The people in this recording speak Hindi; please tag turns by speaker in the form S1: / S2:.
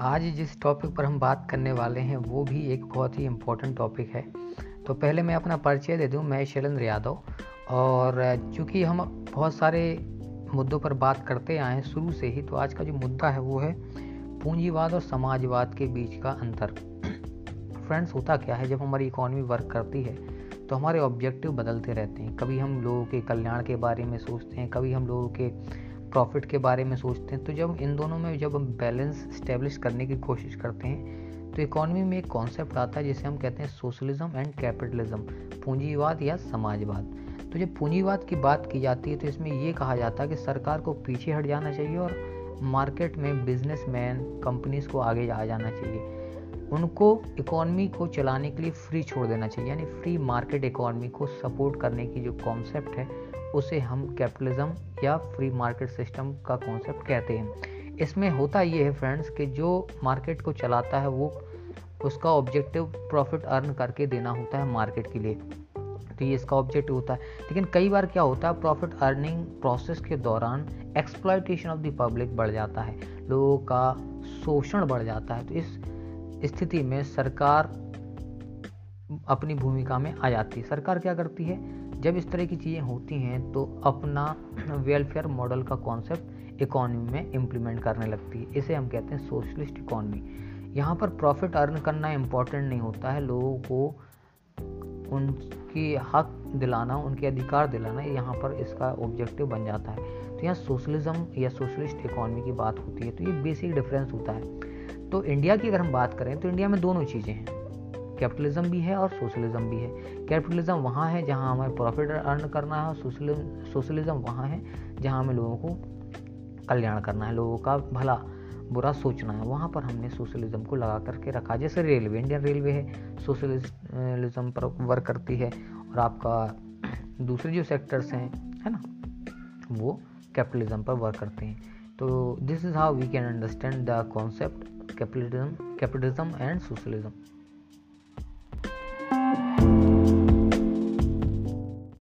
S1: आज जिस टॉपिक पर हम बात करने वाले हैं, वो भी एक बहुत ही इम्पोर्टेंट टॉपिक है। तो पहले मैं अपना परिचय दे दूँ, मैं शैलेंद्र यादव और चूँकि हम बहुत सारे मुद्दों पर बात करते आए हैं शुरू से ही तो आज का जो मुद्दा है वो है पूंजीवाद और समाजवाद के बीच का अंतर। फ्रेंड्स होता क्या है? जब हमारी इकोनॉमी वर्क करती है तो हमारे ऑब्जेक्टिव बदलते रहते हैं। कभी हम लोगों के कल्याण के बारे में सोचते हैं, कभी हम लोगों के प्रॉफिट के बारे में सोचते हैं तो जब इन दोनों में जब हम बैलेंस स्टेब्लिश करने की कोशिश करते हैं तो इकोनॉमी में एक कॉन्सेप्ट आता है, जिसे हम कहते हैं सोशलिज्म एंड कैपिटलिज्म पूंजीवाद या समाजवाद। तो जब पूंजीवाद की बात की जाती है तो इसमें ये कहा जाता है कि सरकार को पीछे हट जाना चाहिए और मार्केट में बिजनेसमैन कंपनीज़ को आगे आ जाना चाहिए। उनको इकोनॉमी को चलाने के लिए फ्री छोड़ देना चाहिए, यानी फ्री मार्केट इकोनॉमी को सपोर्ट करने की जो कॉन्सेप्ट है उसे हम कैपिटलिज्म या फ्री मार्केट सिस्टम का कॉन्सेप्ट कहते हैं। इसमें होता ये है फ्रेंड्स कि जो मार्केट को चलाता है, वो उसका ऑब्जेक्टिव प्रॉफिट अर्न करके देना होता है मार्केट के लिए। तो ये इसका ऑब्जेक्टिव होता है। लेकिन कई बार क्या होता है प्रॉफिट अर्निंग प्रोसेस के दौरान एक्सप्लाइटेशन ऑफ़ द पब्लिक बढ़ जाता है, लोगों का शोषण बढ़ जाता है। तो इस स्थिति में सरकार अपनी भूमिका में आ जाती है। सरकार क्या करती है? जब इस तरह की चीज़ें होती हैं तो अपना वेलफेयर मॉडल का कॉन्सेप्ट इकोनॉमी में इम्प्लीमेंट करने लगती है। इसे हम कहते हैं सोशलिस्ट इकोनॉमी यहाँ पर प्रॉफिट अर्न करना इंपॉर्टेंट नहीं होता है। लोगों को उनकी हक दिलाना, उनके अधिकार दिलाना यहाँ पर इसका ऑब्जेक्टिव बन जाता है। तो यहाँ सोशलिज्म या सोशलिस्ट इकोनॉमी की बात होती है तो ये बेसिक डिफरेंस होता है। तो इंडिया की अगर हम बात करें तो इंडिया में दोनों चीज़ें हैं। कैपिटलिज्म भी है और सोशलिज्म भी है। कैपिटलिज्म वहाँ है जहाँ हमें प्रॉफिट अर्न करना है और सोशलिज्म सोशलिज्म वहाँ है जहाँ हमें लोगों को कल्याण करना है, लोगों का भला बुरा सोचना है। वहाँ पर हमने सोशलिज्म को लगा करके रखा। जैसे रेलवे, इंडियन रेलवे है, सोशलिज्म पर वर्क करती है और आपका दूसरे जो सेक्टर्स हैं, है ना, वो कैपिटलिज्म पर वर्क करते हैं। तो this is how we can understand the concept capitalism capitalism and socialism